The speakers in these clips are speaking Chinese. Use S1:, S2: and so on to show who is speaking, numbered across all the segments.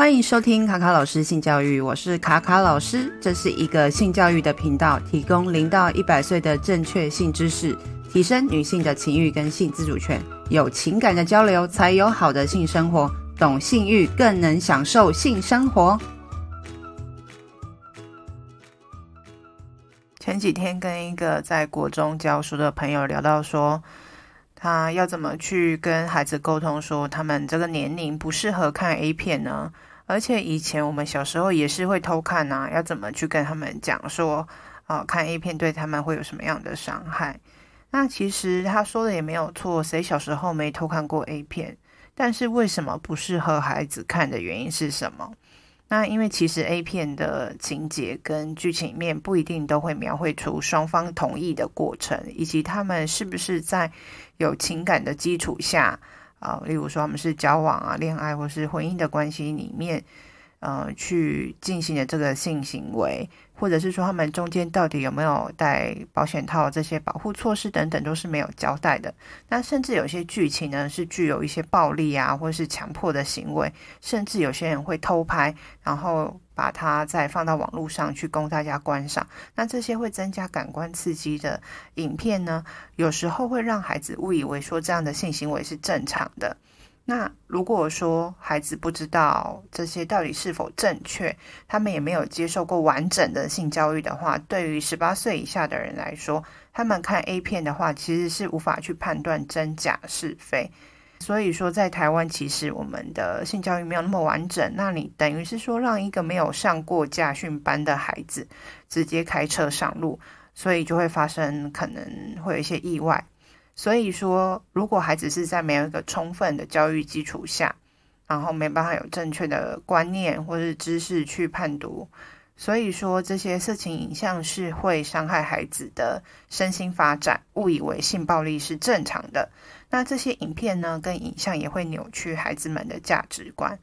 S1: 欢迎收听卡卡老师性教育，我是卡卡老师，这是一个性教育的频道，提供零到一百岁的正确性知识，提升女性的情欲跟性自主权，有情感的交流才有好的性生活，懂性欲更能享受性生活。前几天跟一个在国中教书的朋友聊到说，他要怎么去跟孩子沟通，说他们这个年龄不适合看 A 片呢？而且以前我们小时候也是会偷看呐、啊，要怎么去跟他们讲说，啊，看 A 片对他们会有什么样的伤害？那其实他说的也没有错，谁小时候没偷看过 A 片？但是为什么不适合孩子看的原因是什么？那因为其实 A 片的情节跟剧情面不一定都会描绘出双方同意的过程，以及他们是不是在有情感的基础下。啊，例如说他们是交往啊、恋爱或是婚姻的关系里面，呃，去进行的这个性行为，或者是说他们中间到底有没有戴保险套这些保护措施等等，都是没有交代的。那甚至有些剧情呢，是具有一些暴力啊，或是强迫的行为，甚至有些人会偷拍，然后。把它再放到网络上去供大家观赏，那这些会增加感官刺激的影片呢，有时候会让孩子误以为说这样的性行为是正常的。那如果说孩子不知道这些到底是否正确，他们也没有接受过完整的性教育的话，对于十八岁以下的人来说，他们看 A 片的话，其实是无法去判断真假是非。所以说，在台湾，其实我们的性教育没有那么完整。那你等于是说，让一个没有上过驾训班的孩子直接开车上路，所以就会发生可能会有一些意外。所以说，如果孩子是在没有一个充分的教育基础下，然后没办法有正确的观念或是知识去判读，所以说这些色情影像是会伤害孩子的身心发展，误以为性暴力是正常的。那这些影片呢，跟影像也会扭曲孩子们的价值观，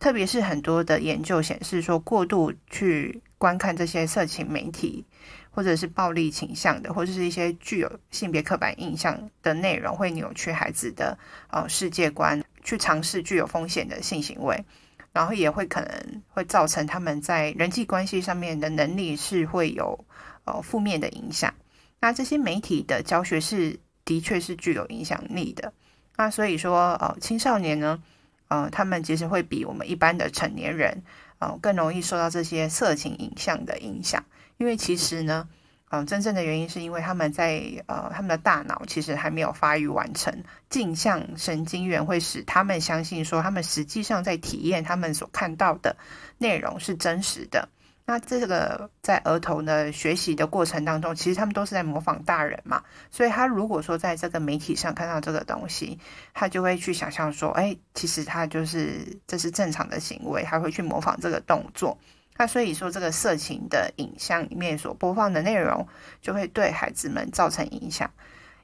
S1: 特别是很多的研究显示说，过度去观看这些色情媒体，或者是暴力倾向的，或者是一些具有性别刻板印象的内容，会扭曲孩子的呃世界观，去尝试具有风险的性行为，然后也会可能会造成他们在人际关系上面的能力是会有呃负面的影响。那这些媒体的教学是。的确是具有影响力的，那所以说，呃，青少年呢，呃，他们其实会比我们一般的成年人，呃，更容易受到这些色情影像的影响，因为其实呢，呃，真正的原因是因为他们在呃，他们的大脑其实还没有发育完成，镜像神经元会使他们相信说，他们实际上在体验他们所看到的内容是真实的。那这个在儿童的学习的过程当中，其实他们都是在模仿大人嘛，所以他如果说在这个媒体上看到这个东西，他就会去想象说，哎，其实他就是这是正常的行为，他会去模仿这个动作。那所以说，这个色情的影像里面所播放的内容，就会对孩子们造成影响，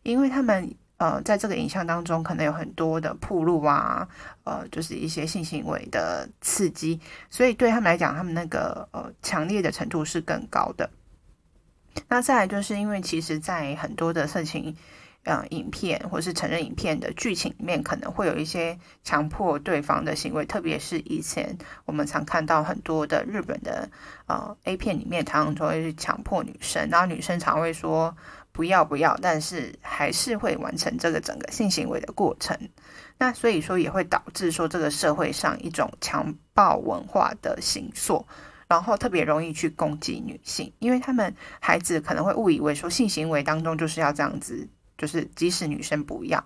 S1: 因为他们。呃，在这个影像当中，可能有很多的暴露啊，呃，就是一些性行为的刺激，所以对他们来讲，他们那个呃强烈的程度是更高的。那再来就是因为，其实，在很多的色情呃影片或是成人影片的剧情里面，可能会有一些强迫对方的行为，特别是以前我们常看到很多的日本的呃 A 片里面，常常都会去强迫女生，然后女生常会说。不要不要，但是还是会完成这个整个性行为的过程。那所以说也会导致说这个社会上一种强暴文化的形塑，然后特别容易去攻击女性，因为他们孩子可能会误以为说性行为当中就是要这样子，就是即使女生不要，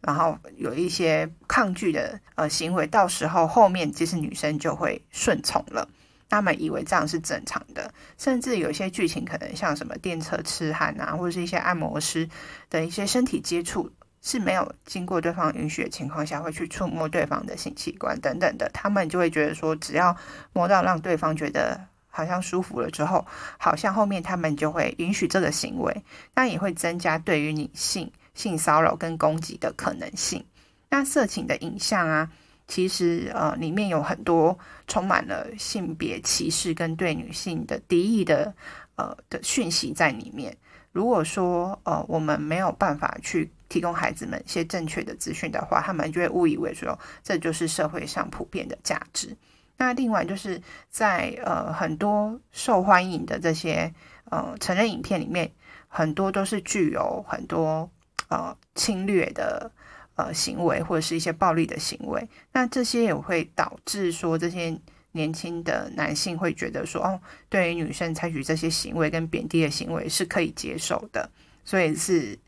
S1: 然后有一些抗拒的呃行为，到时候后面其实女生就会顺从了。他们以为这样是正常的，甚至有些剧情可能像什么电车痴汉啊，或者是一些按摩师的一些身体接触是没有经过对方允许的情况下，会去触摸对方的性器官等等的，他们就会觉得说，只要摸到让对方觉得好像舒服了之后，好像后面他们就会允许这个行为，那也会增加对于女性性骚扰跟攻击的可能性。那色情的影像啊。其实，呃，里面有很多充满了性别歧视跟对女性的敌意的，呃的讯息在里面。如果说，呃，我们没有办法去提供孩子们一些正确的资讯的话，他们就会误以为说这就是社会上普遍的价值。那另外就是在呃很多受欢迎的这些呃成人影片里面，很多都是具有很多呃侵略的呃行为或者是一些暴力的行为。那这些也会导致说这些年轻的男性会觉得说，哦，对于女生采取这些行为跟贬低的行为是可以接受的，所以是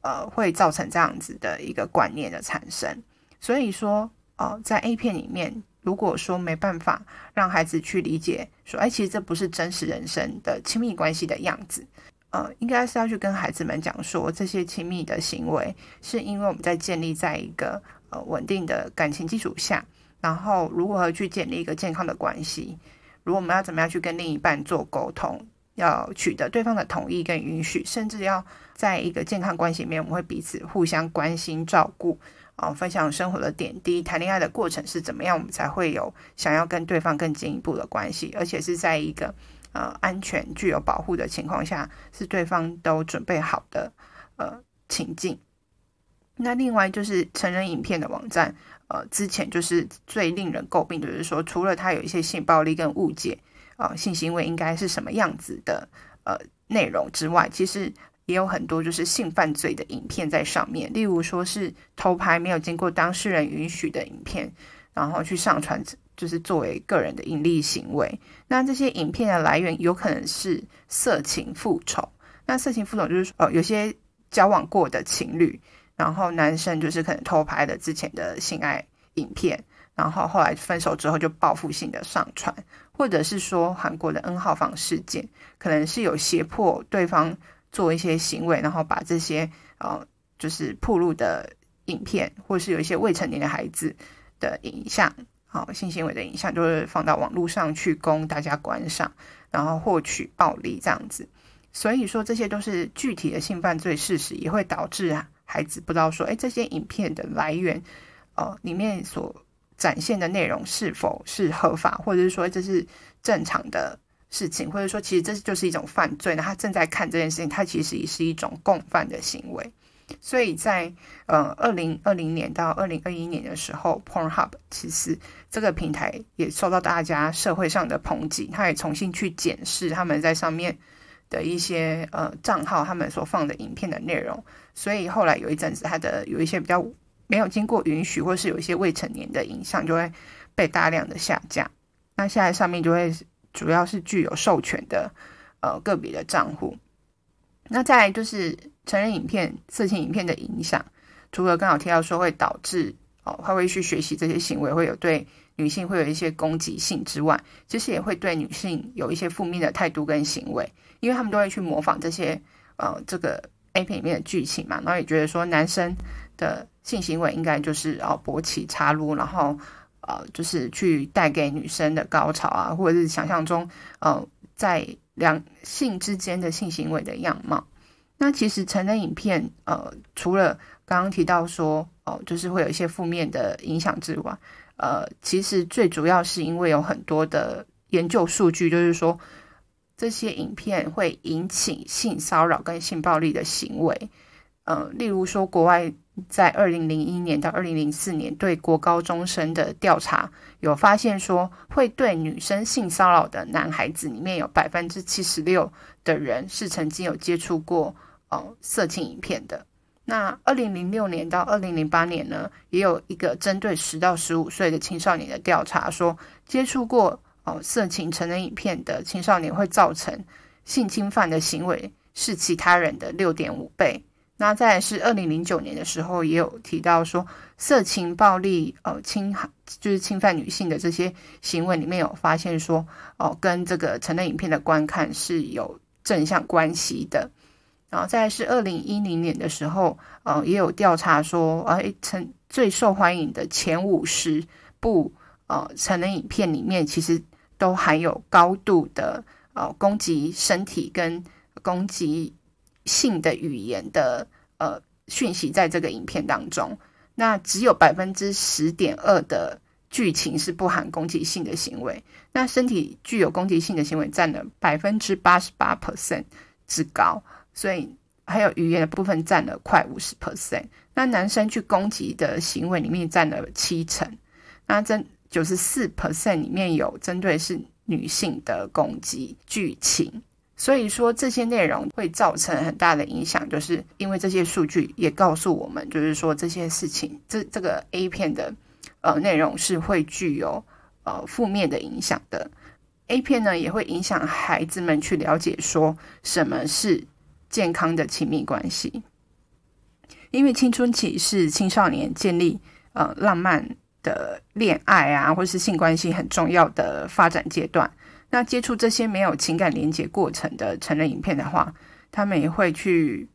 S1: 呃会造成这样子的一个观念的产生。所以说，呃，在 A 片里面。如果说没办法让孩子去理解，说，哎，其实这不是真实人生的亲密关系的样子，呃，应该是要去跟孩子们讲说，这些亲密的行为是因为我们在建立在一个呃稳定的感情基础下，然后如何去建立一个健康的关系，如果我们要怎么样去跟另一半做沟通，要取得对方的同意跟允许，甚至要在一个健康关系里面，我们会彼此互相关心照顾。啊，分享生活的点滴，谈恋爱的过程是怎么样，我们才会有想要跟对方更进一步的关系，而且是在一个呃安全、具有保护的情况下，是对方都准备好的呃情境。那另外就是成人影片的网站，呃，之前就是最令人诟病就是说，除了它有一些性暴力跟误解啊、呃，性行为应该是什么样子的呃内容之外，其实。也有很多就是性犯罪的影片在上面，例如说是偷拍没有经过当事人允许的影片，然后去上传，就是作为个人的盈利行为。那这些影片的来源有可能是色情复仇。那色情复仇就是说，呃，有些交往过的情侣，然后男生就是可能偷拍了之前的性爱影片，然后后来分手之后就报复性的上传，或者是说韩国的 N 号房事件，可能是有胁迫对方。做一些行为，然后把这些呃，就是暴露的影片，或是有一些未成年的孩子的影像，好、性行为的影像，就是放到网络上去供大家观赏，然后获取暴利这样子。所以说，这些都是具体的性犯罪事实，也会导致孩子不知道说，哎，这些影片的来源，呃，里面所展现的内容是否是合法，或者是说这是正常的。事情，或者说，其实这就是一种犯罪。那他正在看这件事情，他其实也是一种共犯的行为。所以在呃二零二零年到二零二一年的时候，Pornhub 其实这个平台也受到大家社会上的抨击。他也重新去检视他们在上面的一些呃账号，他们所放的影片的内容。所以后来有一阵子，他的有一些比较没有经过允许，或是有一些未成年的影像，就会被大量的下架。那现在上面就会。主要是具有授权的，呃，个别的账户。那再就是成人影片、色情影片的影响，除了刚好提到说会导致哦，他会去学习这些行为，会有对女性会有一些攻击性之外，其实也会对女性有一些负面的态度跟行为，因为他们都会去模仿这些呃这个 A 片里面的剧情嘛，然后也觉得说男生的性行为应该就是哦勃起插入，然后。呃，就是去带给女生的高潮啊，或者是想象中，呃，在两性之间的性行为的样貌。那其实成人影片，呃，除了刚刚提到说，哦、呃，就是会有一些负面的影响之外，呃，其实最主要是因为有很多的研究数据，就是说这些影片会引起性骚扰跟性暴力的行为。呃，例如说国外。在二零零一年到二零零四年，对国高中生的调查有发现说，会对女生性骚扰的男孩子里面有百分之七十六的人是曾经有接触过哦色情影片的。那二零零六年到二零零八年呢，也有一个针对十到十五岁的青少年的调查，说接触过哦色情成人影片的青少年会造成性侵犯的行为是其他人的六点五倍。那再是二零零九年的时候，也有提到说，色情暴力呃侵害就是侵犯女性的这些行为里面有发现说，哦、跟这个成人影片的观看是有正向关系的。然后再是二零一零年的时候，呃，也有调查说，呃，成最受欢迎的前五十部呃成人影片里面，其实都含有高度的呃攻击身体跟攻击。性的语言的呃讯息在这个影片当中，那只有百分之十点二的剧情是不含攻击性的行为，那身体具有攻击性的行为占了百分之八十八 percent 之高，所以还有语言的部分占了快五十 percent。那男生去攻击的行为里面占了七成，那这九十四 percent 里面有针对是女性的攻击剧情。所以说这些内容会造成很大的影响，就是因为这些数据也告诉我们，就是说这些事情，这这个 A 片的呃内容是会具有呃负面的影响的。A 片呢也会影响孩子们去了解说什么是健康的亲密关系，因为青春期是青少年建立呃浪漫的恋爱啊，或是性关系很重要的发展阶段。那接触这些没有情感连接过程的成人影片的话，他们也会去，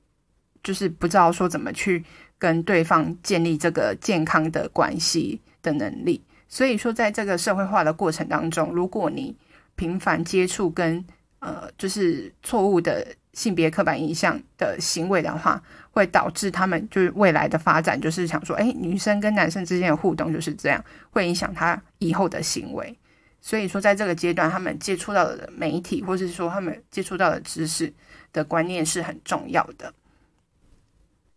S1: 就是不知道说怎么去跟对方建立这个健康的关系的能力。所以说，在这个社会化的过程当中，如果你频繁接触跟呃，就是错误的性别刻板印象的行为的话，会导致他们就是未来的发展，就是想说，哎，女生跟男生之间的互动就是这样，会影响他以后的行为。所以说，在这个阶段，他们接触到的媒体，或是说他们接触到的知识的观念是很重要的。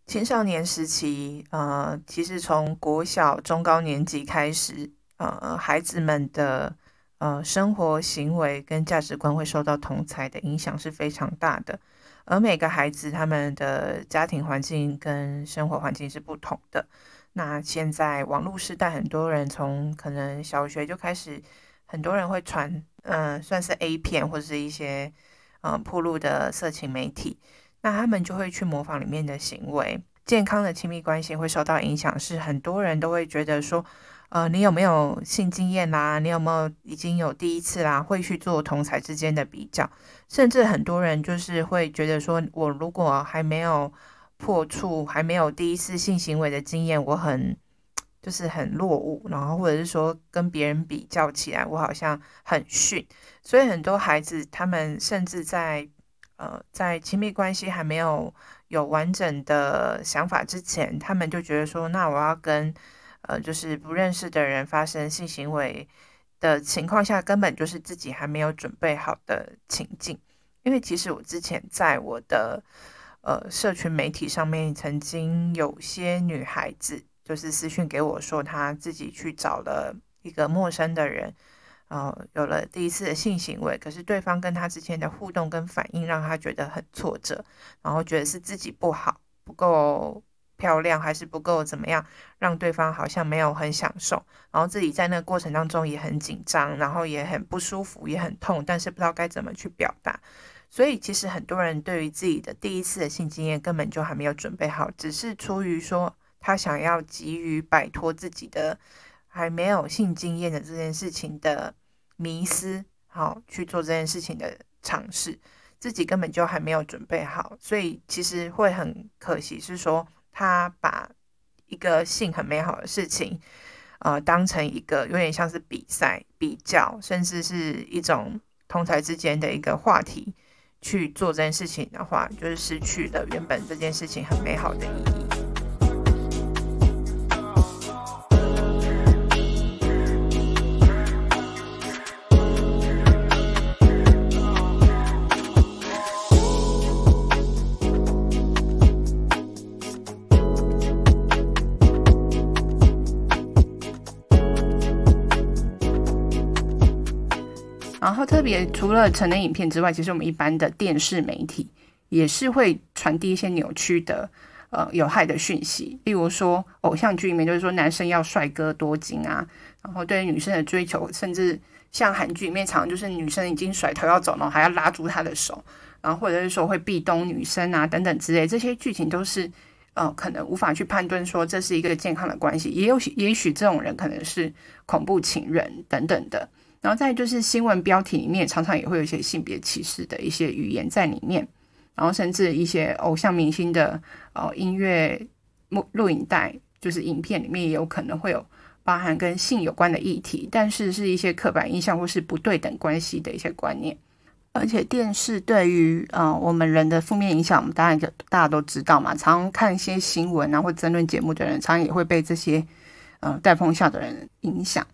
S1: 青少年时期，呃，其实从国小、中高年级开始，呃，孩子们的呃生活行为跟价值观会受到同侪的影响是非常大的。而每个孩子他们的家庭环境跟生活环境是不同的。那现在网络时代，很多人从可能小学就开始。很多人会传，嗯、呃，算是 A 片或者是一些，嗯、呃，暴露的色情媒体，那他们就会去模仿里面的行为。健康的亲密关系会受到影响，是很多人都会觉得说，呃，你有没有性经验啦？你有没有已经有第一次啦？会去做同侪之间的比较，甚至很多人就是会觉得说，我如果还没有破处，还没有第一次性行为的经验，我很。就是很落伍，然后或者是说跟别人比较起来，我好像很逊，所以很多孩子他们甚至在呃在亲密关系还没有有完整的想法之前，他们就觉得说，那我要跟呃就是不认识的人发生性行为的情况下，根本就是自己还没有准备好的情境。因为其实我之前在我的呃社群媒体上面，曾经有些女孩子。就是私讯给我说，她自己去找了一个陌生的人，呃，有了第一次的性行为，可是对方跟她之间的互动跟反应让她觉得很挫折，然后觉得是自己不好，不够漂亮，还是不够怎么样，让对方好像没有很享受，然后自己在那个过程当中也很紧张，然后也很不舒服，也很痛，但是不知道该怎么去表达。所以其实很多人对于自己的第一次的性经验根本就还没有准备好，只是出于说。他想要急于摆脱自己的还没有性经验的这件事情的迷思，好去做这件事情的尝试，自己根本就还没有准备好，所以其实会很可惜，是说他把一个性很美好的事情，呃，当成一个有点像是比赛、比较，甚至是一种同侪之间的一个话题去做这件事情的话，就是失去了原本这件事情很美好的意义。别除了成人影片之外，其实我们一般的电视媒体也是会传递一些扭曲的、呃有害的讯息。例如说，偶像剧里面就是说男生要帅哥多金啊，然后对于女生的追求，甚至像韩剧里面常常就是女生已经甩头要走了，还要拉住他的手，然后或者是说会壁咚女生啊等等之类，这些剧情都是呃可能无法去判断说这是一个健康的关系，也有也许这种人可能是恐怖情人等等的。然后再就是新闻标题里面常常也会有一些性别歧视的一些语言在里面，然后甚至一些偶像明星的呃音乐录录影带，就是影片里面也有可能会有包含跟性有关的议题，但是是一些刻板印象或是不对等关系的一些观念。而且电视对于呃我们人的负面影响，我们当然就大家都知道嘛，常看一些新闻啊或争论节目的人，常也会被这些呃带风向的人影响。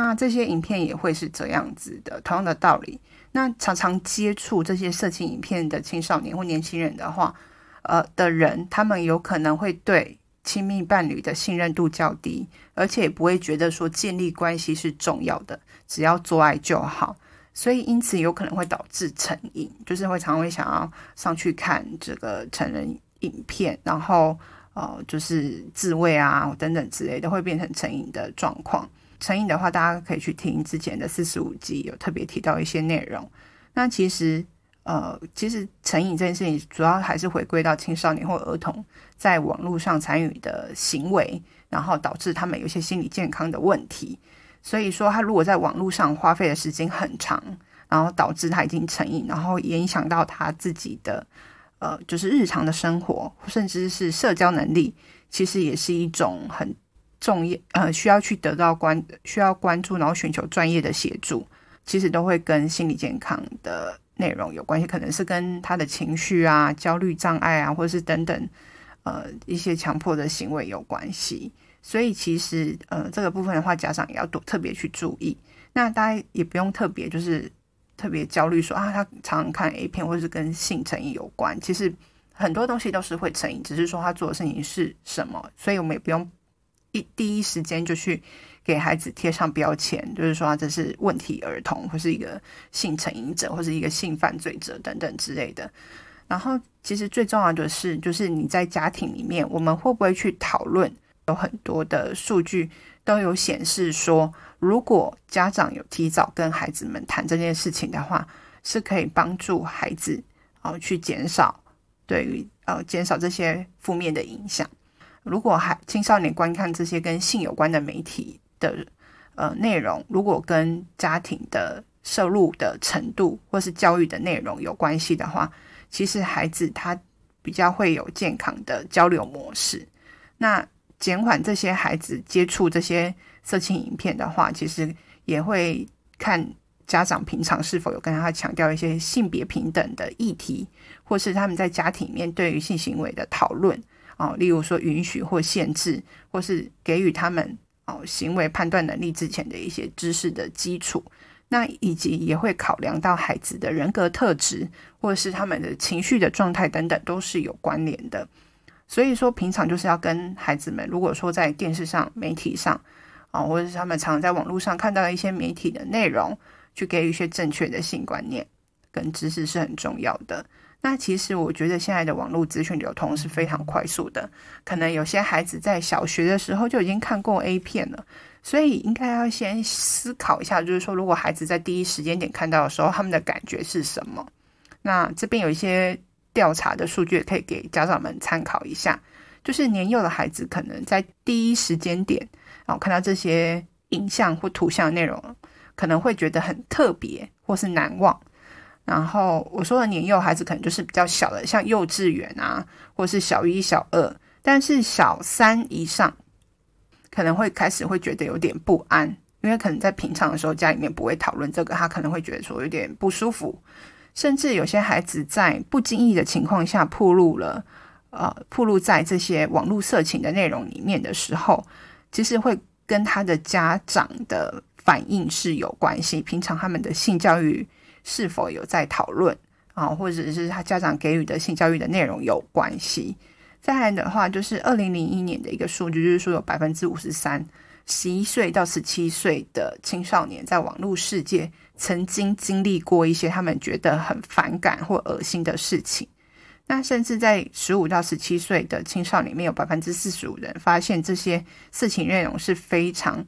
S1: 那这些影片也会是这样子的，同样的道理。那常常接触这些色情影片的青少年或年轻人的话，呃，的人，他们有可能会对亲密伴侣的信任度较低，而且也不会觉得说建立关系是重要的，只要做爱就好。所以因此有可能会导致成瘾，就是会常会想要上去看这个成人影片，然后呃就是自慰啊等等之类的，会变成成瘾的状况。成瘾的话，大家可以去听之前的四十五集，有特别提到一些内容。那其实呃其实成瘾这件事情，主要还是回归到青少年或儿童在网络上参与的行为，然后导致他们有些心理健康的问题。所以说，他如果在网络上花费的时间很长，然后导致他已经成瘾，然后影响到他自己的呃，就是日常的生活，甚至是社交能力，其实也是一种很重要呃，需要去得到关需要关注，然后寻求专业的协助，其实都会跟心理健康的内容有关系，可能是跟他的情绪啊、焦虑障碍啊，或者是等等呃一些强迫的行为有关系。所以其实，呃，这个部分的话，家长也要多特别去注意。那大家也不用特别就是特别焦虑说啊，他常常看 A 片或者是跟性成瘾有关。其实很多东西都是会成瘾，只是说他做的事情是什么。所以我们也不用一第一时间就去给孩子贴上标签，就是说这是问题儿童，或是一个性成瘾者，或是一个性犯罪者等等之类的。然后，其实最重要的是，就是你在家庭里面，我们会不会去讨论？有很多的数据都有显示说，如果家长有提早跟孩子们谈这件事情的话，是可以帮助孩子哦去减少对于呃减少这些负面的影响。如果还青少年观看这些跟性有关的媒体的呃内容，如果跟家庭的摄入的程度或是教育的内容有关系的话，其实孩子他比较会有健康的交流模式。那减缓这些孩子接触这些色情影片的话，其实也会看家长平常是否有跟他强调一些性别平等的议题，或是他们在家庭里面对于性行为的讨论哦，例如说允许或限制，或是给予他们哦行为判断能力之前的一些知识的基础。那以及也会考量到孩子的人格特质，或者是他们的情绪的状态等等，都是有关联的。所以说，平常就是要跟孩子们，如果说在电视上、媒体上啊，或者是他们常在网络上看到一些媒体的内容，去给予一些正确的性观念跟知识是很重要的。那其实我觉得现在的网络资讯流通是非常快速的，可能有些孩子在小学的时候就已经看过 A 片了，所以应该要先思考一下，就是说，如果孩子在第一时间点看到的时候，他们的感觉是什么？那这边有一些。调查的数据可以给家长们参考一下，就是年幼的孩子可能在第一时间点，然后看到这些影像或图像内容，可能会觉得很特别或是难忘。然后我说的年幼孩子可能就是比较小的，像幼稚园啊，或是小一、小二，但是小三以上可能会开始会觉得有点不安，因为可能在平常的时候家里面不会讨论这个，他可能会觉得说有点不舒服。甚至有些孩子在不经意的情况下暴露了，呃，暴露在这些网络色情的内容里面的时候，其实会跟他的家长的反应是有关系。平常他们的性教育是否有在讨论啊，或者是他家长给予的性教育的内容有关系。再来的话，就是二零零一年的一个数据，就是说有百分之五十三，十一岁到十七岁的青少年在网络世界。曾经经历过一些他们觉得很反感或恶心的事情，那甚至在十五到十七岁的青少年里面，有百分之四十五人发现这些事情内容是非常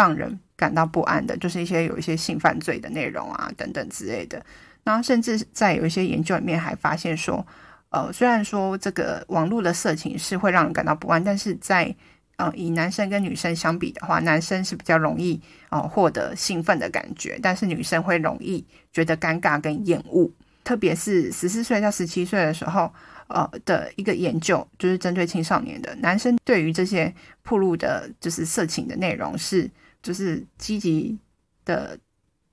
S1: 让人感到不安的，就是一些有一些性犯罪的内容啊等等之类的。然后甚至在有一些研究里面还发现说，呃，虽然说这个网络的色情是会让人感到不安，但是在嗯，以男生跟女生相比的话，男生是比较容易哦获得兴奋的感觉，但是女生会容易觉得尴尬跟厌恶。特别是十四岁到十七岁的时候，呃的一个研究，就是针对青少年的男生，对于这些暴露的，就是色情的内容是就是积极的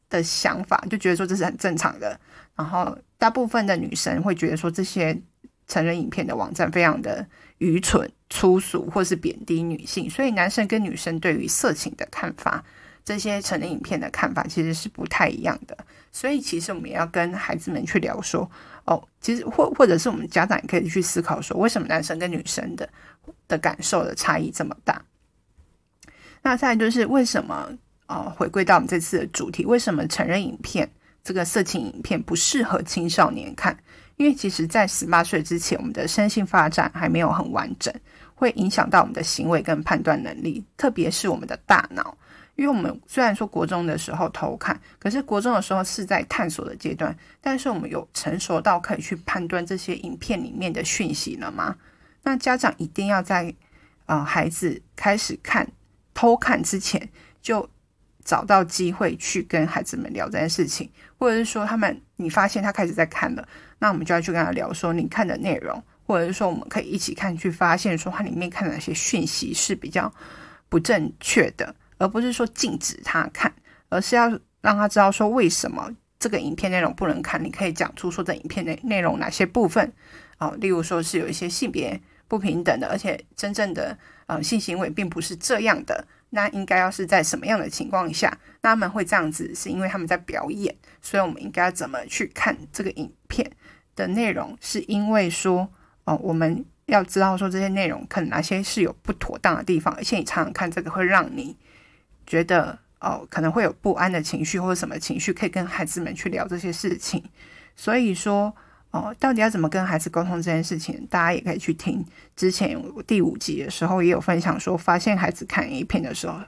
S1: 的想法，就觉得说这是很正常的。然后大部分的女生会觉得说这些成人影片的网站非常的愚蠢。粗俗或是贬低女性，所以男生跟女生对于色情的看法，这些成人影片的看法其实是不太一样的。所以其实我们也要跟孩子们去聊说，哦，其实或或者是我们家长也可以去思考说，为什么男生跟女生的的感受的差异这么大？那再来就是为什么？哦，回归到我们这次的主题，为什么成人影片这个色情影片不适合青少年看？因为其实，在十八岁之前，我们的身心发展还没有很完整，会影响到我们的行为跟判断能力，特别是我们的大脑。因为我们虽然说国中的时候偷看，可是国中的时候是在探索的阶段，但是我们有成熟到可以去判断这些影片里面的讯息了吗？那家长一定要在呃孩子开始看偷看之前，就找到机会去跟孩子们聊这件事情，或者是说他们你发现他开始在看了，那我们就要去跟他聊说你看的内容，或者是说我们可以一起看去发现说他里面看的哪些讯息是比较不正确的。而不是说禁止他看，而是要让他知道说为什么这个影片内容不能看。你可以讲出说这影片内内容哪些部分啊、例如说是有一些性别不平等的，而且真正的呃性行为并不是这样的。那应该要是在什么样的情况下，那他们会这样子，是因为他们在表演。所以我们应该要怎么去看这个影片的内容？是因为说哦，我们要知道说这些内容可能哪些是有不妥当的地方，而且你常常看这个会让你。觉得哦，可能会有不安的情绪或者什么情绪，可以跟孩子们去聊这些事情。所以说哦，到底要怎么跟孩子沟通这件事情，大家也可以去听之前第五集的时候也有分享说，发现孩子看 A 片的时候，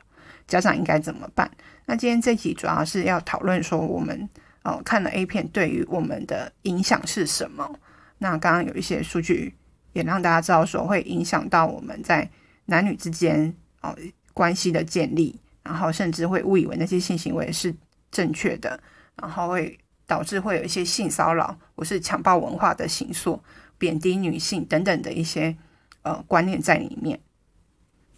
S1: 家长应该怎么办？那今天这集主要是要讨论说，我们哦看了 A 片对于我们的影响是什么？那刚刚有一些数据也让大家知道说，会影响到我们在男女之间哦关系的建立。然后甚至会误以为那些性行为是正确的，然后会导致会有一些性骚扰或是强暴文化的形塑、贬低女性等等的一些呃观念在里面。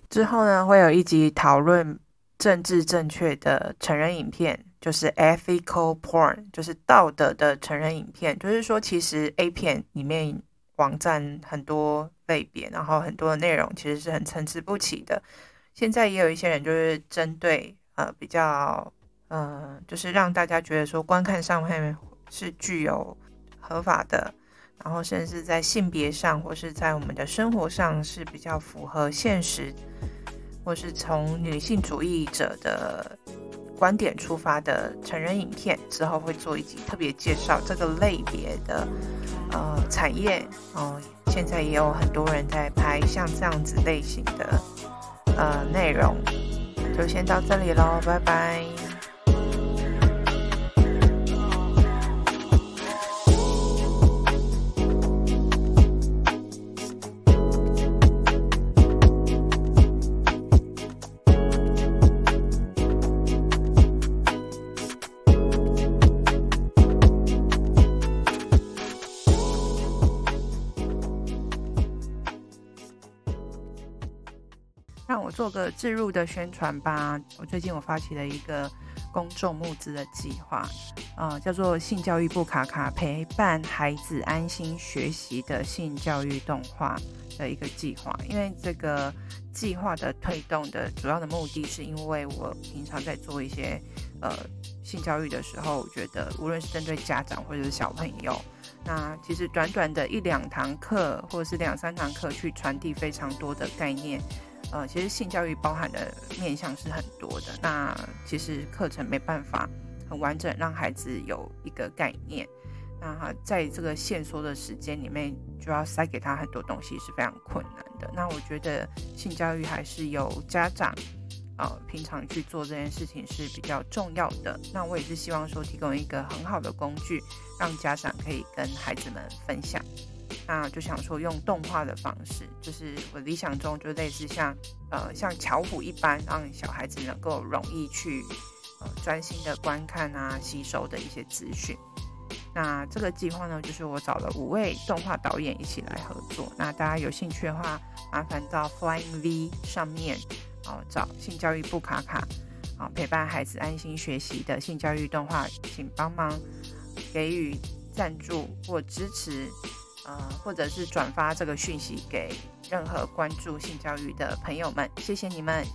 S1: 之后呢，会有一集讨论政治正确的成人影片，就是 ethical porn，就是道德的成人影片。就是说，其实 A 片里面网站很多类别，然后很多的内容其实是很参差不齐的。现在也有一些人就是针对呃比较呃，就是让大家觉得说观看上面是具有合法的，然后甚至在性别上或是在我们的生活上是比较符合现实，或是从女性主义者的观点出发的成人影片，之后会做一集特别介绍这个类别的呃产业哦、现在也有很多人在拍像这样子类型的。呃，内容就先到这里喽，拜拜。个置入的宣传吧。我最近我发起了一个公众募资的计划，啊、叫做“性教育部卡卡”，陪伴孩子安心学习的性教育动画的一个计划。因为这个计划的推动的主要的目的是，因为我平常在做一些呃性教育的时候，我觉得无论是针对家长或者是小朋友，那其实短短的一两堂课或者是两三堂课，去传递非常多的概念。呃，其实性教育包含的面向是很多的。那其实课程没办法很完整让孩子有一个概念。那在这个限缩的时间里面，就要塞给他很多东西是非常困难的。那我觉得性教育还是由家长呃平常去做这件事情是比较重要的。那我也是希望说提供一个很好的工具，让家长可以跟孩子们分享。那就想说用动画的方式，就是我理想中就类似像呃像巧虎一般，让小孩子能够容易去呃专心的观看啊，吸收的一些资讯。那这个计划呢，就是我找了五位动画导演一起来合作。那大家有兴趣的话，麻烦到 Flying V 上面哦、找性教育部卡卡啊、陪伴孩子安心学习的性教育动画，请帮忙给予赞助或支持。呃，或者是转发这个讯息给任何关注性教育的朋友们，谢谢你们。